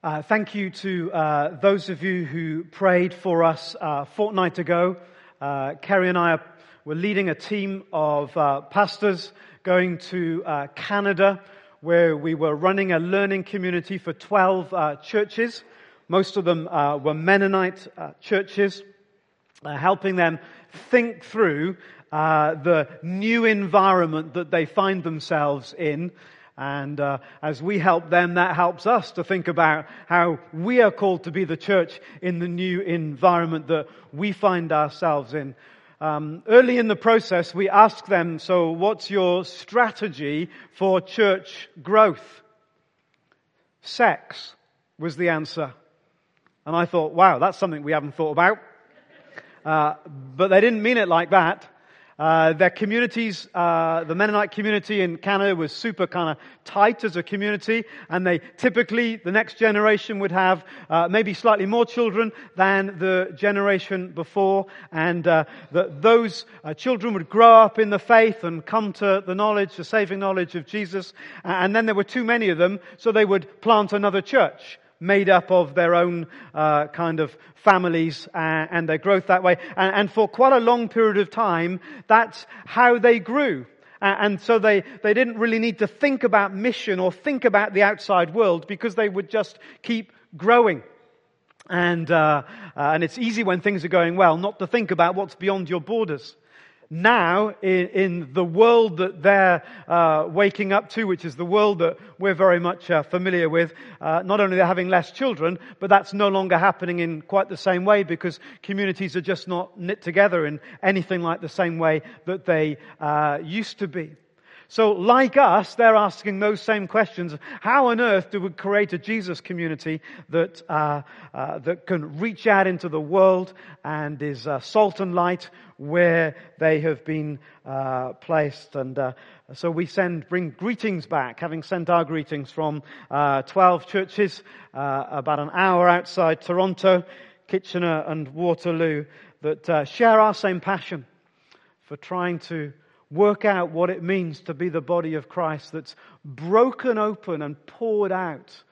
Uh, thank you to uh, those of you who prayed for us uh, a fortnight ago. Uh, Kerry and I were leading a team of uh, pastors going to uh, Canada, where we were running a learning community for 12 churches. Most of them were Mennonite churches, helping them think through the new environment that they find themselves in and uh, as we help them, that helps us to think about how we are called to be the church in the new environment that we find ourselves in. Um, early in the process, we ask them, so what's your strategy for church growth? Sex was the answer. And I thought, wow, that's something we haven't thought about. Uh, but they didn't mean it like that. Uh, their communities, uh, the Mennonite community in Canada was super kind of tight as a community, and they typically, the next generation would have uh, maybe slightly more children than the generation before, and uh, the, those uh, children would grow up in the faith and come to the knowledge, the saving knowledge of Jesus, and then there were too many of them, so they would plant another church made up of their own uh, kind of families and, and, their growth that way. And, and, for quite a long period of time, that's how they grew. And so they, they didn't really need to think about mission or think about the outside world because they would just keep growing. And, uh, uh, and it's easy when things are going well not to think about what's beyond your borders now in, in, the world that they're uh, waking up to, which is the world that we're very much uh, familiar with, uh, not only they're having less children, but that's no longer happening in quite the same way because communities are just not knit together in anything like the same way that they uh, used to be. So, like us, they're asking those same questions. How on earth do we create a Jesus community that, uh, uh, that can reach out into the world and is uh, salt and light where they have been uh, placed? And uh, so we send, bring greetings back, having sent our greetings from uh, 12 churches about an hour outside Toronto, Kitchener, and Waterloo that share our same passion for trying to work out what it means to be the body of Christ that's broken open and poured out.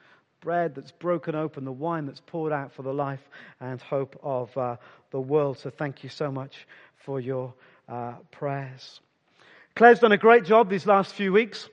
Bread that's broken open, the wine that's poured out for the life and hope of uh, the world. So thank you so much for your uh, prayers. Claire's done a great job these last few weeks.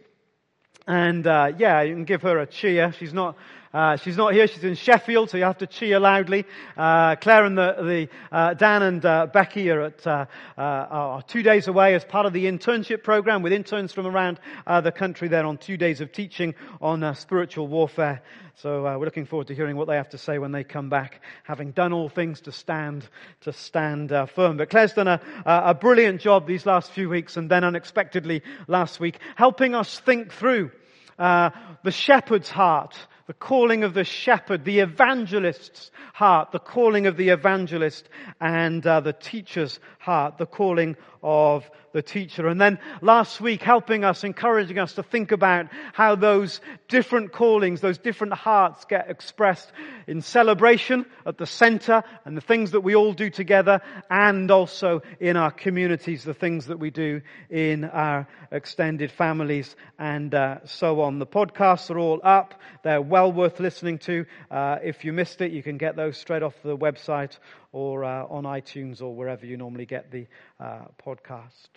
And uh, yeah, you can give her a cheer. She's not uh, she's not here. She's in Sheffield, so you have to cheer loudly. Uh, Claire and the, the uh, Dan and uh, Becky are at uh, are two days away as part of the internship program with interns from around the country. They're on two days of teaching on spiritual warfare. So we're looking forward to hearing what they have to say when they come back, having done all things to stand to stand firm. But Claire's done a, a brilliant job these last few weeks, and then unexpectedly last week, helping us think through. Uh, the shepherd's heart the calling of the shepherd, the evangelist's heart, the calling of the evangelist, and uh, the teacher's heart, the calling of the teacher. And then last week, helping us, encouraging us to think about how those different callings, those different hearts get expressed in celebration at the center and the things that we all do together and also in our communities, the things that we do in our extended families and uh, so on. The podcasts are all up. They're well worth listening to. Uh, if you missed it, you can get those straight off the website or uh, on iTunes or wherever you normally get the uh, podcast.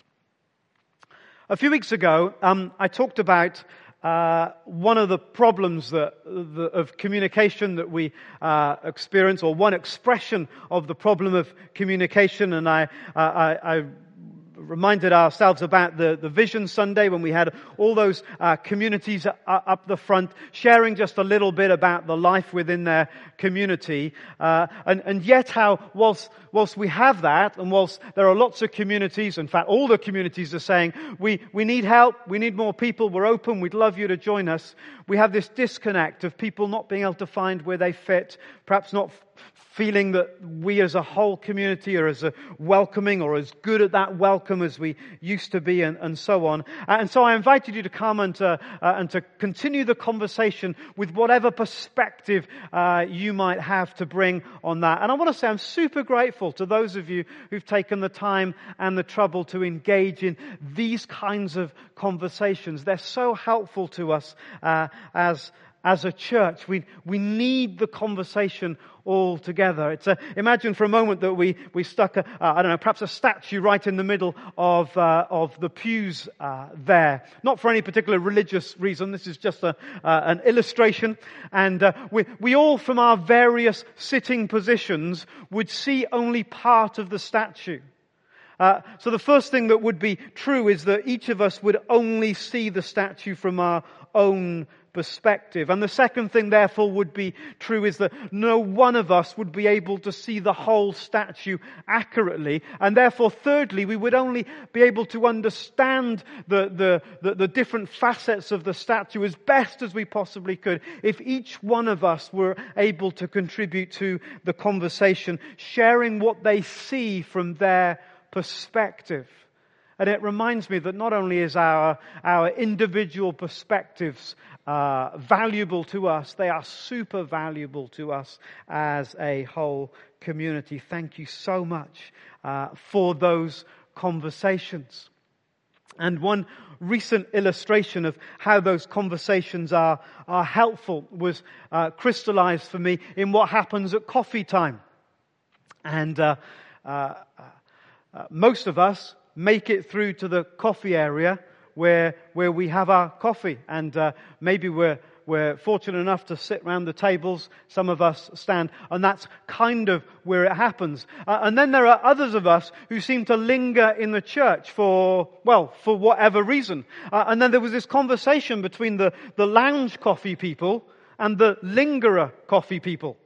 A few weeks ago, um, I talked about uh, one of the problems that, the, of communication that we uh, experience, or one expression of the problem of communication, and I, I, I reminded ourselves about the, the Vision Sunday when we had all those uh, communities up the front sharing just a little bit about the life within their community. Uh, and, and yet how whilst, whilst we have that and whilst there are lots of communities, in fact all the communities are saying we, we need help, we need more people, we're open, we'd love you to join us. We have this disconnect of people not being able to find where they fit, perhaps not feeling that we as a whole community are as welcoming or as good at that welcome as we used to be and, and so on. Uh, and so I invited you to come and to, uh, and to continue the conversation with whatever perspective uh, you might have to bring on that. And I want to say I'm super grateful to those of you who've taken the time and the trouble to engage in these kinds of conversations. They're so helpful to us uh, as as a church. We, we need the conversation all together. It's a, imagine for a moment that we, we stuck a, uh, I don't know, perhaps a statue right in the middle of, uh, of the pews uh, there. Not for any particular religious reason. This is just a, uh, an illustration. And uh, we, we all from our various sitting positions would see only part of the statue. Uh, so the first thing that would be true is that each of us would only see the statue from our own perspective. And the second thing therefore would be true is that no one of us would be able to see the whole statue accurately. And therefore thirdly, we would only be able to understand the, the, the, the different facets of the statue as best as we possibly could if each one of us were able to contribute to the conversation, sharing what they see from their perspective. And it reminds me that not only is our, our individual perspectives uh, valuable to us, they are super valuable to us as a whole community. Thank you so much uh, for those conversations. And one recent illustration of how those conversations are, are helpful was uh, crystallized for me in what happens at coffee time. And uh, uh, uh, most of us make it through to the coffee area where, where we have our coffee. And uh, maybe we're, we're fortunate enough to sit around the tables. Some of us stand. And that's kind of where it happens. Uh, and then there are others of us who seem to linger in the church for, well, for whatever reason. Uh, and then there was this conversation between the, the lounge coffee people and the lingerer coffee people.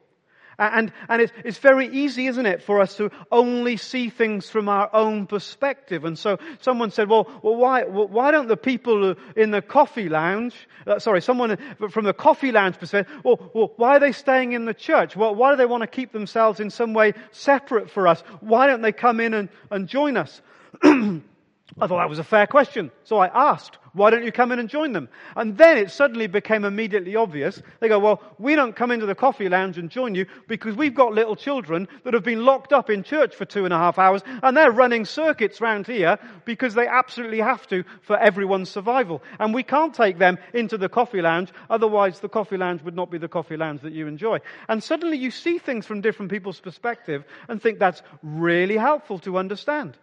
And, and it's, it's very easy, isn't it, for us to only see things from our own perspective. And so someone said, well, well why, why don't the people in the coffee lounge, uh, sorry, someone from the coffee lounge perspective, well, well, why are they staying in the church? Well, why do they want to keep themselves in some way separate for us? Why don't they come in and, and join us? I thought that was a fair question. So I asked, why don't you come in and join them? And then it suddenly became immediately obvious. They go, well, we don't come into the coffee lounge and join you because we've got little children that have been locked up in church for two and a half hours and they're running circuits round here because they absolutely have to for everyone's survival. And we can't take them into the coffee lounge. Otherwise the coffee lounge would not be the coffee lounge that you enjoy. And suddenly you see things from different people's perspective and think that's really helpful to understand.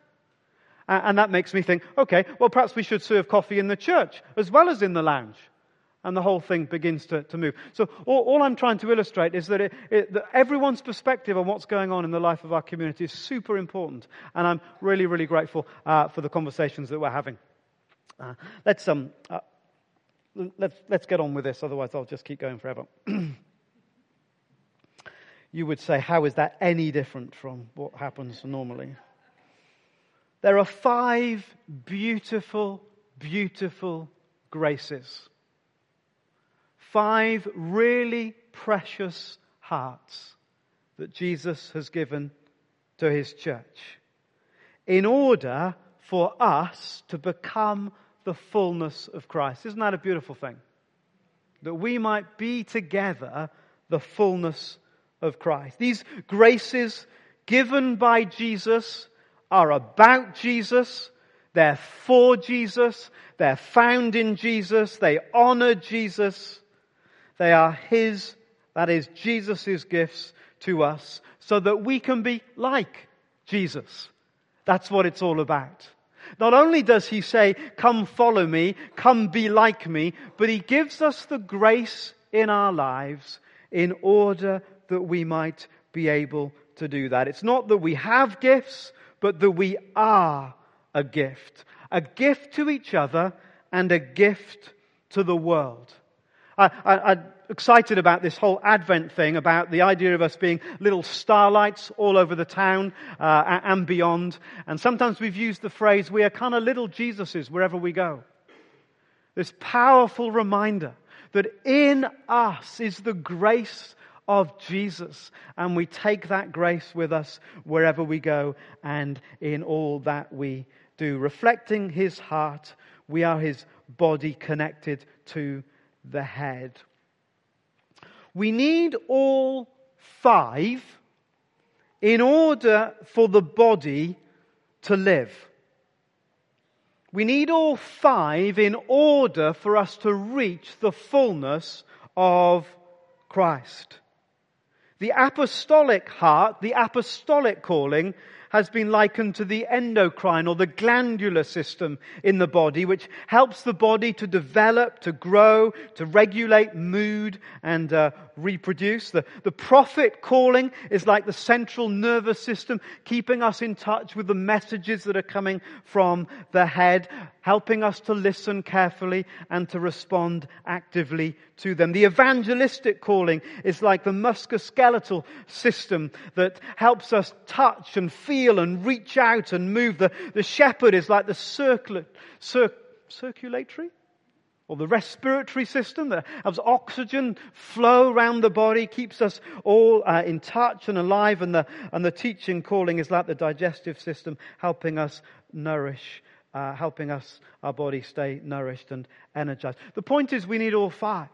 And that makes me think, okay, well, perhaps we should serve coffee in the church as well as in the lounge. And the whole thing begins to, to move. So all, all, I'm trying to illustrate is that, it, it, that, everyone's perspective on what's going on in the life of our community is super important. And I'm really, really grateful uh, for the conversations that we're having. Uh, let's, um, uh, let's, let's get on with this, otherwise I'll just keep going forever. you would say, how is that any different from what happens normally? There are five beautiful, beautiful graces. Five really precious hearts that Jesus has given to his church in order for us to become the fullness of Christ. Isn't that a beautiful thing? That we might be together the fullness of Christ. These graces given by Jesus are about Jesus. They're for Jesus. They're found in Jesus. They honor Jesus. They are His, that is Jesus' gifts to us so that we can be like Jesus. That's what it's all about. Not only does he say, come follow me, come be like me, but he gives us the grace in our lives in order that we might be able to do that. It's not that we have gifts, but that we are a gift. A gift to each other and a gift to the world. I, am excited about this whole Advent thing, about the idea of us being little starlights all over the town uh, and beyond. And sometimes we've used the phrase, we are kind of little Jesuses wherever we go. This powerful reminder that in us is the grace of Jesus. And we take that grace with us wherever we go and in all that we do. Reflecting his heart, we are his body connected to the head. We need all five in order for the body to live. We need all five in order for us to reach the fullness of Christ. The apostolic heart, the apostolic calling, has been likened to the endocrine or the glandular system in the body, which helps the body to develop, to grow, to regulate mood and uh, reproduce. The, the prophet calling is like the central nervous system, keeping us in touch with the messages that are coming from the head, helping us to listen carefully and to respond actively to them. The evangelistic calling is like the musculoskeletal system that helps us touch and feel and reach out and move. The, the shepherd is like the circula, cir, circulatory or the respiratory system that helps oxygen flow around the body, keeps us all uh, in touch and alive. And the, and the teaching calling is like the digestive system, helping us nourish, uh, helping us, our body stay nourished and energized. The point is we need all five.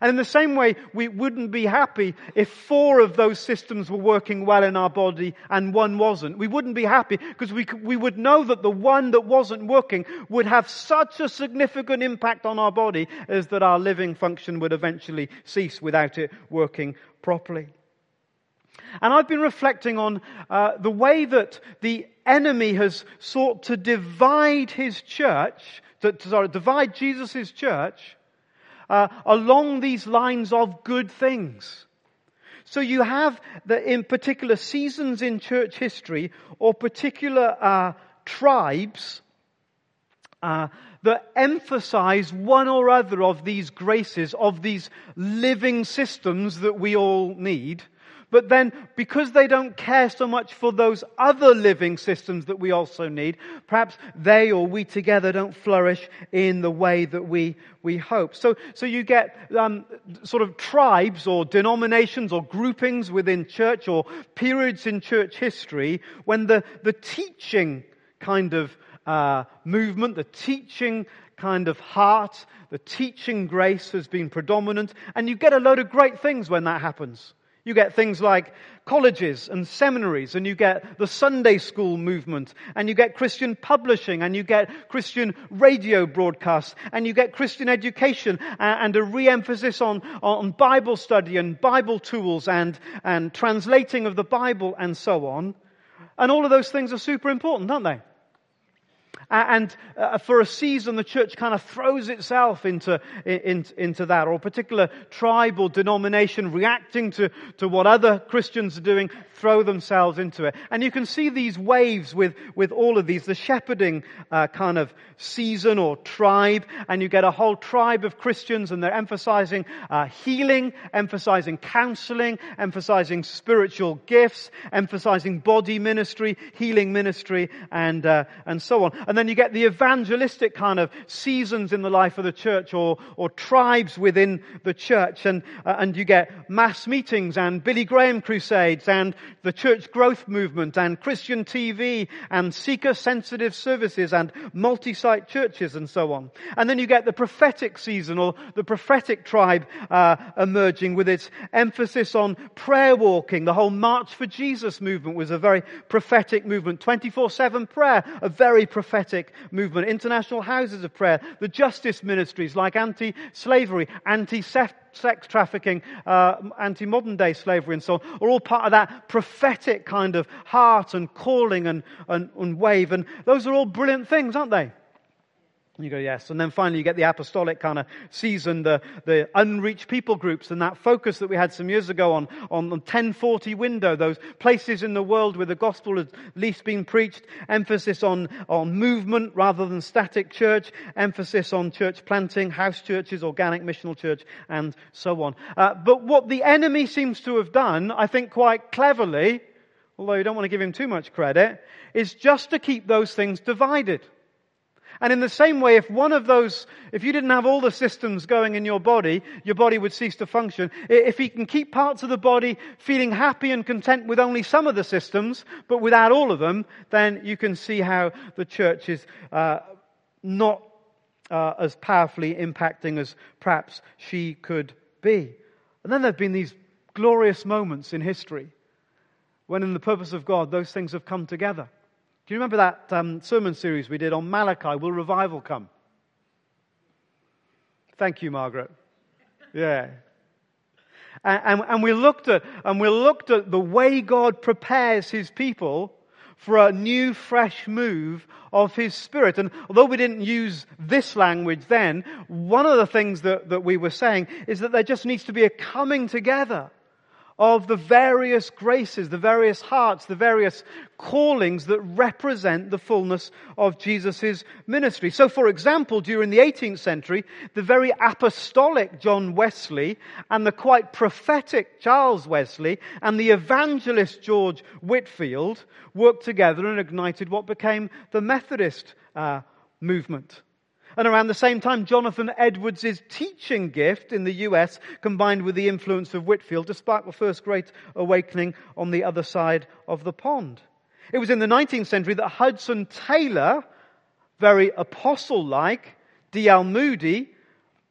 And in the same way, we wouldn't be happy if four of those systems were working well in our body and one wasn't. We wouldn't be happy because we, we would know that the one that wasn't working would have such a significant impact on our body as that our living function would eventually cease without it working properly. And I've been reflecting on uh, the way that the enemy has sought to divide his church, to, sorry, divide Jesus' church uh, along these lines of good things. So you have the, in particular seasons in church history or particular uh, tribes uh, that emphasize one or other of these graces, of these living systems that we all need. But then, because they don't care so much for those other living systems that we also need, perhaps they or we together don't flourish in the way that we, we hope. So, so you get um, sort of tribes or denominations or groupings within church or periods in church history when the, the teaching kind of uh, movement, the teaching kind of heart, the teaching grace has been predominant, and you get a load of great things when that happens. You get things like colleges and seminaries, and you get the Sunday school movement, and you get Christian publishing, and you get Christian radio broadcasts, and you get Christian education, and a re-emphasis on, on Bible study and Bible tools and, and translating of the Bible and so on. And all of those things are super important, aren't they? And uh, for a season, the church kind of throws itself into, in, into that, or a particular tribe or denomination reacting to, to what other Christians are doing, throw themselves into it. And you can see these waves with, with all of these, the shepherding uh, kind of season or tribe, and you get a whole tribe of Christians, and they're emphasizing uh, healing, emphasizing counseling, emphasizing spiritual gifts, emphasizing body ministry, healing ministry, and, uh, and so on. And then you get the evangelistic kind of seasons in the life of the church or, or tribes within the church. And, uh, and you get mass meetings and Billy Graham crusades and the church growth movement and Christian TV and seeker sensitive services and multi-site churches and so on. And then you get the prophetic season or the prophetic tribe uh, emerging with its emphasis on prayer walking. The whole March for Jesus movement was a very prophetic movement. 24-7 prayer, a very prophetic prophetic movement, international houses of prayer, the justice ministries like anti-slavery, anti-sex trafficking, uh, anti-modern day slavery and so on, are all part of that prophetic kind of heart and calling and, and, and wave. And those are all brilliant things, aren't they? You go, yes. And then finally you get the apostolic kind of season, the, the unreached people groups and that focus that we had some years ago on, on the 1040 window, those places in the world where the gospel has least been preached, emphasis on, on movement rather than static church, emphasis on church planting, house churches, organic missional church, and so on. Uh, but what the enemy seems to have done, I think quite cleverly, although you don't want to give him too much credit, is just to keep those things divided. And in the same way, if one of those, if you didn't have all the systems going in your body, your body would cease to function. If you can keep parts of the body feeling happy and content with only some of the systems, but without all of them, then you can see how the church is uh, not uh, as powerfully impacting as perhaps she could be. And then there have been these glorious moments in history when, in the purpose of God, those things have come together. Do you remember that um, sermon series we did on Malachi? Will revival come? Thank you, Margaret. Yeah. And, and, and, we looked at, and we looked at the way God prepares his people for a new, fresh move of his spirit. And although we didn't use this language then, one of the things that, that we were saying is that there just needs to be a coming together of the various graces, the various hearts, the various callings that represent the fullness of Jesus' ministry. So, for example, during the 18th century, the very apostolic John Wesley and the quite prophetic Charles Wesley and the evangelist George Whitefield worked together and ignited what became the Methodist uh, movement. And around the same time, Jonathan Edwards' teaching gift in the US combined with the influence of Whitefield spark the first great awakening on the other side of the pond. It was in the 19th century that Hudson Taylor, very apostle-like, D.L. Moody,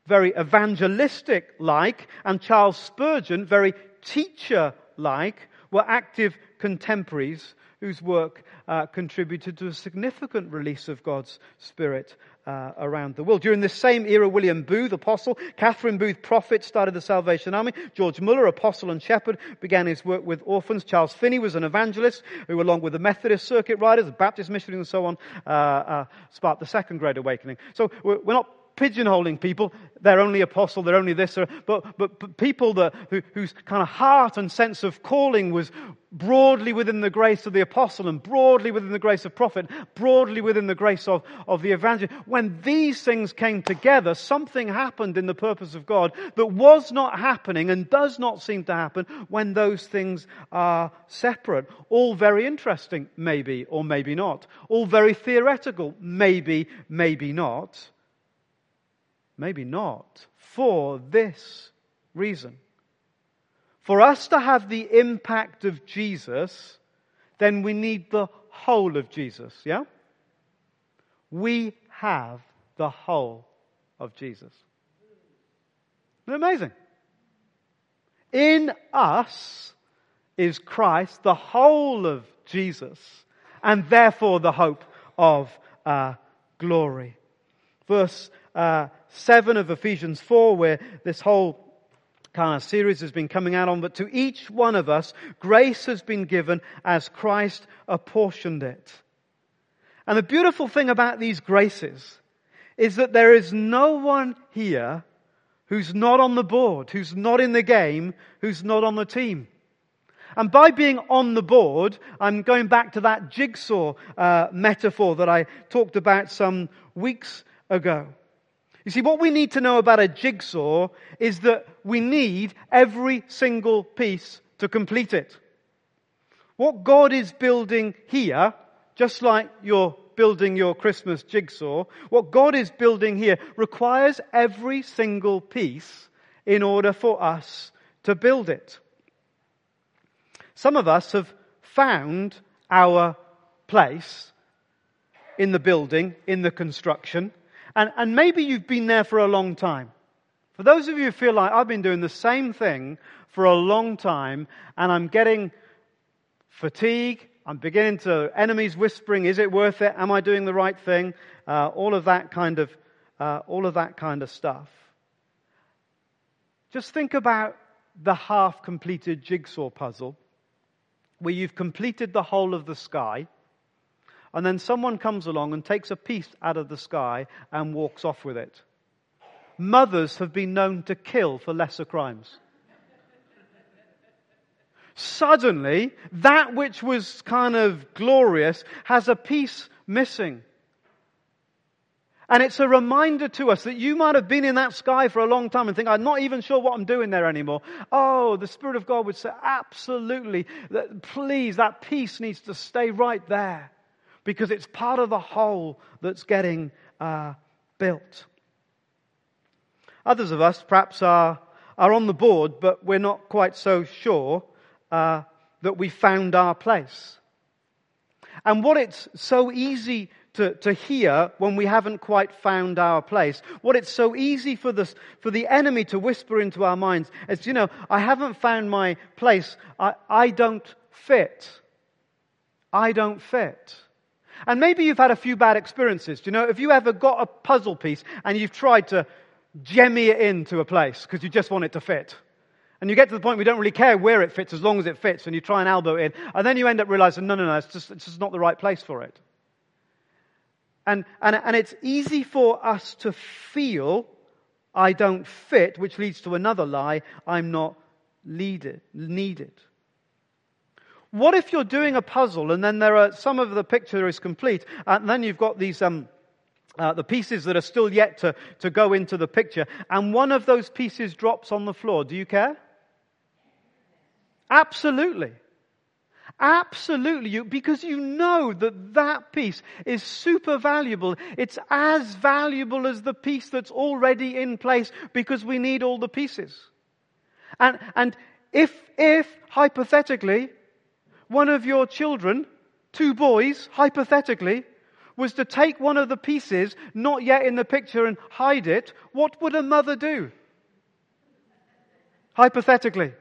very evangelistic-like, and Charles Spurgeon, very teacher-like, were active contemporaries whose work uh, contributed to a significant release of God's Spirit uh, around the world. During this same era, William Booth, apostle, Catherine Booth, prophet, started the Salvation Army. George Muller, apostle and shepherd, began his work with orphans. Charles Finney was an evangelist who, along with the Methodist circuit riders, the Baptist missionaries, and so on, uh, uh, sparked the Second Great Awakening. So we're, we're not pigeonholing people. They're only apostle, they're only this, or, but, but, but people that, who, whose kind of heart and sense of calling was broadly within the grace of the apostle and broadly within the grace of prophet, broadly within the grace of, of the evangelist. When these things came together, something happened in the purpose of God that was not happening and does not seem to happen when those things are separate. All very interesting, maybe, or maybe not. All very theoretical, maybe, maybe not. Maybe not. For this reason. For us to have the impact of Jesus, then we need the whole of Jesus, yeah? We have the whole of Jesus. Isn't amazing? In us is Christ, the whole of Jesus, and therefore the hope of uh, glory. Verse uh, 7 of Ephesians 4, where this whole kind of series has been coming out on, but to each one of us, grace has been given as Christ apportioned it. And the beautiful thing about these graces is that there is no one here who's not on the board, who's not in the game, who's not on the team. And by being on the board, I'm going back to that jigsaw uh, metaphor that I talked about some weeks ago. You see, what we need to know about a jigsaw is that we need every single piece to complete it. What God is building here, just like you're building your Christmas jigsaw, what God is building here requires every single piece in order for us to build it. Some of us have found our place in the building, in the construction, and, and maybe you've been there for a long time. For those of you who feel like I've been doing the same thing for a long time and I'm getting fatigue, I'm beginning to, enemies whispering, is it worth it? Am I doing the right thing? Uh, all of that kind of, uh, all of that kind of stuff. Just think about the half completed jigsaw puzzle where you've completed the whole of the sky and then someone comes along and takes a piece out of the sky and walks off with it. Mothers have been known to kill for lesser crimes. Suddenly, that which was kind of glorious has a piece missing. And it's a reminder to us that you might have been in that sky for a long time and think, I'm not even sure what I'm doing there anymore. Oh, the Spirit of God would say, absolutely, please, that piece needs to stay right there because it's part of the whole that's getting uh, built. Others of us perhaps are, are on the board, but we're not quite so sure uh, that we found our place. And what it's so easy to, to hear when we haven't quite found our place. What it's so easy for the, for the enemy to whisper into our minds is, you know, I haven't found my place. I, I don't fit. I don't fit. And maybe you've had a few bad experiences. Do You know, if you ever got a puzzle piece and you've tried to jemmy it into a place because you just want it to fit. And you get to the point where you don't really care where it fits as long as it fits and you try and elbow it in. And then you end up realizing, no, no, no, it's just, it's just not the right place for it. And, and, and it's easy for us to feel I don't fit, which leads to another lie I'm not needed. needed. What if you're doing a puzzle and then there are some of the picture is complete and then you've got these um, uh, the pieces that are still yet to, to go into the picture and one of those pieces drops on the floor? Do you care? Absolutely. Absolutely, you, because you know that that piece is super valuable. It's as valuable as the piece that's already in place because we need all the pieces. And, and if, if, hypothetically, one of your children, two boys, hypothetically, was to take one of the pieces not yet in the picture and hide it, what would a mother do? Hypothetically.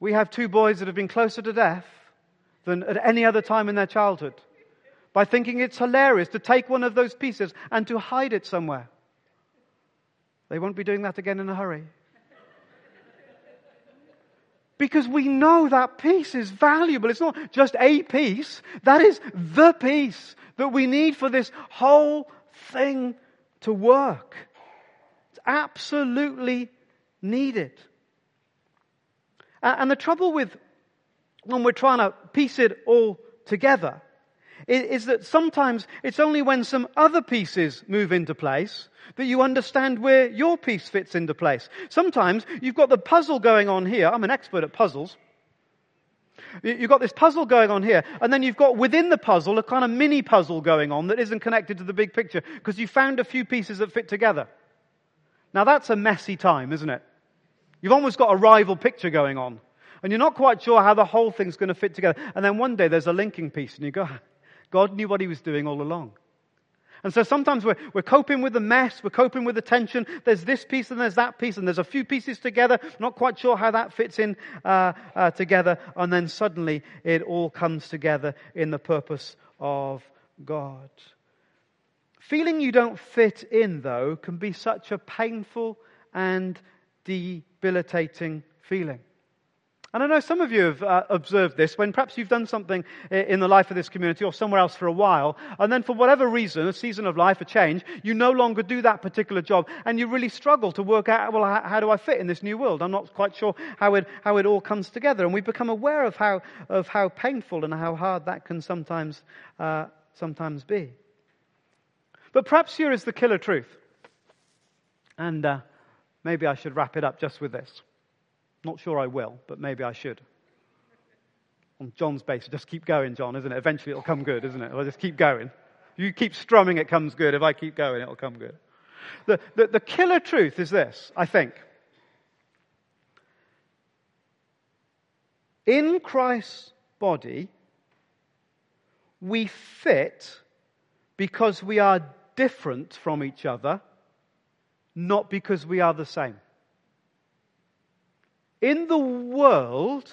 We have two boys that have been closer to death than at any other time in their childhood by thinking it's hilarious to take one of those pieces and to hide it somewhere. They won't be doing that again in a hurry. Because we know that piece is valuable. It's not just a piece. That is the piece that we need for this whole thing to work. It's absolutely needed. And the trouble with when we're trying to piece it all together is that sometimes it's only when some other pieces move into place that you understand where your piece fits into place. Sometimes you've got the puzzle going on here. I'm an expert at puzzles. You've got this puzzle going on here, and then you've got within the puzzle a kind of mini puzzle going on that isn't connected to the big picture because you found a few pieces that fit together. Now that's a messy time, isn't it? You've almost got a rival picture going on. And you're not quite sure how the whole thing's going to fit together. And then one day there's a linking piece and you go, ah, God knew what he was doing all along. And so sometimes we're, we're coping with the mess, we're coping with the tension. There's this piece and there's that piece, and there's a few pieces together, not quite sure how that fits in uh, uh, together. And then suddenly it all comes together in the purpose of God. Feeling you don't fit in, though, can be such a painful and debilitating feeling. And I know some of you have uh, observed this when perhaps you've done something in the life of this community or somewhere else for a while, and then for whatever reason, a season of life, a change, you no longer do that particular job, and you really struggle to work out, well, how, do I fit in this new world? I'm not quite sure how it, how it all comes together. And we become aware of how, of how painful and how hard that can sometimes, uh, sometimes be. But perhaps here is the killer truth. And uh, Maybe I should wrap it up just with this. Not sure I will, but maybe I should. On John's basis, just keep going, John, isn't it? Eventually it'll come good, isn't it? I'll just keep going. You keep strumming, it comes good. If I keep going, it'll come good. The, the, the killer truth is this, I think. In Christ's body, we fit because we are different from each other not because we are the same. In the world,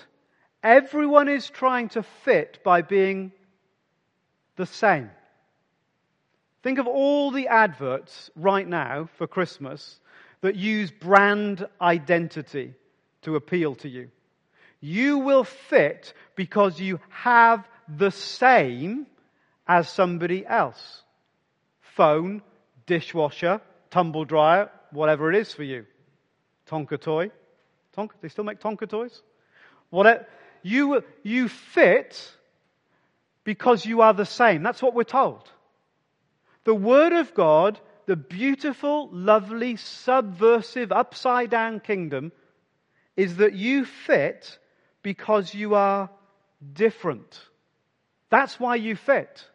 everyone is trying to fit by being the same. Think of all the adverts right now for Christmas that use brand identity to appeal to you. You will fit because you have the same as somebody else. Phone, dishwasher, tumble dryer, whatever it is for you. Tonka toy. Tonka, they still make Tonka toys? Whatever. You, you fit because you are the same. That's what we're told. The Word of God, the beautiful, lovely, subversive, upside down kingdom, is that you fit because you are different. That's why you fit.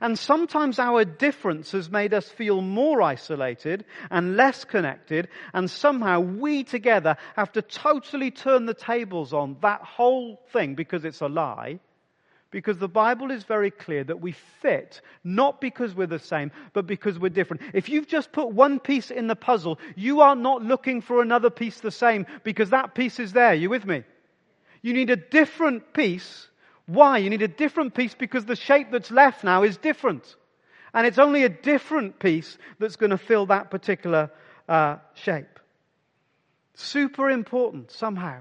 And sometimes our difference has made us feel more isolated and less connected, and somehow we together have to totally turn the tables on that whole thing because it's a lie. Because the Bible is very clear that we fit not because we're the same, but because we're different. If you've just put one piece in the puzzle, you are not looking for another piece the same because that piece is there. You with me? You need a different piece. Why? You need a different piece because the shape that's left now is different. And it's only a different piece that's going to fill that particular uh, shape. Super important somehow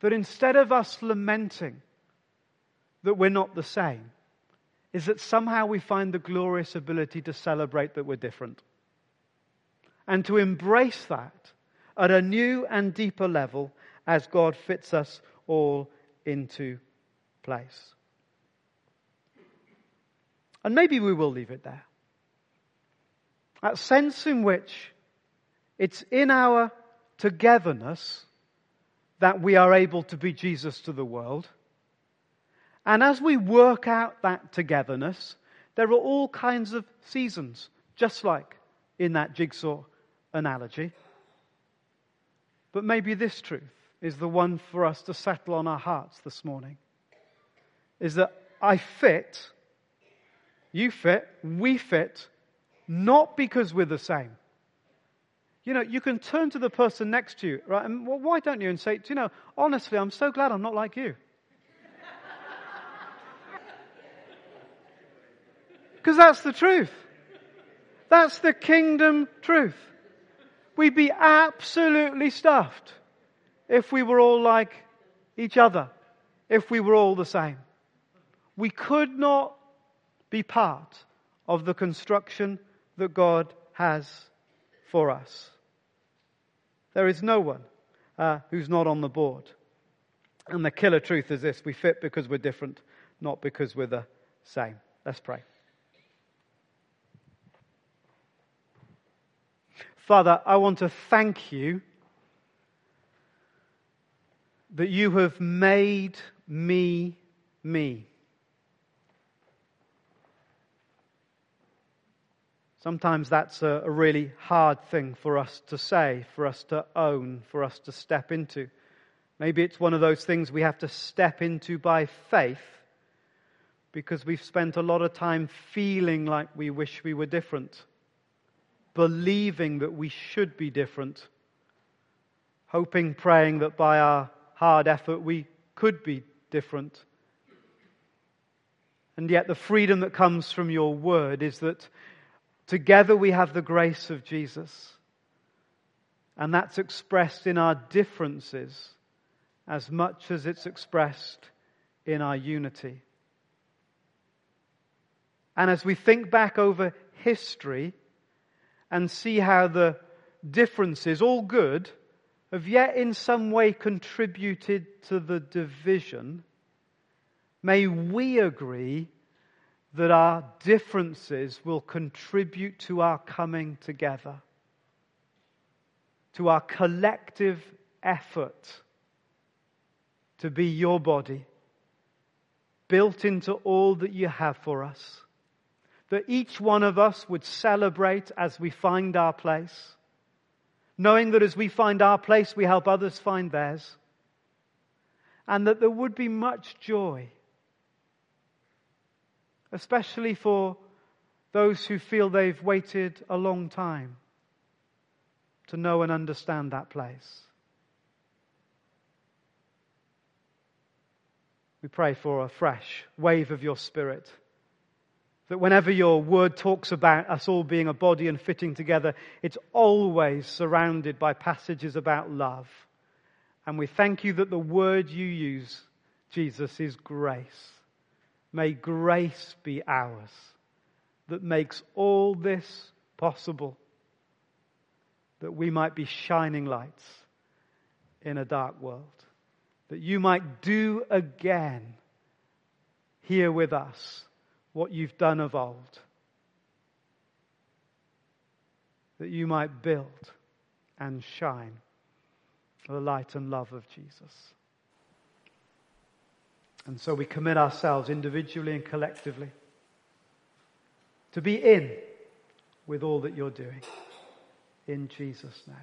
that instead of us lamenting, that we're not the same is that somehow we find the glorious ability to celebrate that we're different. And to embrace that at a new and deeper level as God fits us all into place. And maybe we will leave it there. That sense in which it's in our togetherness that we are able to be Jesus to the world and as we work out that togetherness, there are all kinds of seasons, just like in that jigsaw analogy. But maybe this truth is the one for us to settle on our hearts this morning. Is that I fit, you fit, we fit, not because we're the same. You know, you can turn to the person next to you, right? And well, why don't you and say, you know, honestly, I'm so glad I'm not like you. Because that's the truth. That's the kingdom truth. We'd be absolutely stuffed if we were all like each other, if we were all the same. We could not be part of the construction that God has for us. There is no one uh, who's not on the board. And the killer truth is this we fit because we're different, not because we're the same. Let's pray. Father, I want to thank you that you have made me me. Sometimes that's a, a, really hard thing for us to say, for us to own, for us to step into. Maybe it's one of those things we have to step into by faith because we've spent a lot of time feeling like we wish we were different believing that we should be different, hoping, praying that by our hard effort we could be different. And yet, the freedom that comes from your word is that together we have the grace of Jesus. And that's expressed in our differences as much as it's expressed in our unity. And as we think back over history, and see how the differences, all good, have yet in some way contributed to the division, may we agree that our differences will contribute to our coming together, to our collective effort to be your body, built into all that you have for us that each one of us would celebrate as we find our place, knowing that as we find our place, we help others find theirs, and that there would be much joy, especially for those who feel they've waited a long time to know and understand that place. We pray for a fresh wave of your spirit that whenever your word talks about us all being a body and fitting together, it's always surrounded by passages about love. And we thank you that the word you use Jesus, is grace. May grace be ours that makes all this possible, that we might be shining lights in a dark world, that you might do again here with us what you've done of old, that you might build and shine the light and love of Jesus. And so we commit ourselves individually and collectively to be in with all that you're doing. In Jesus' name.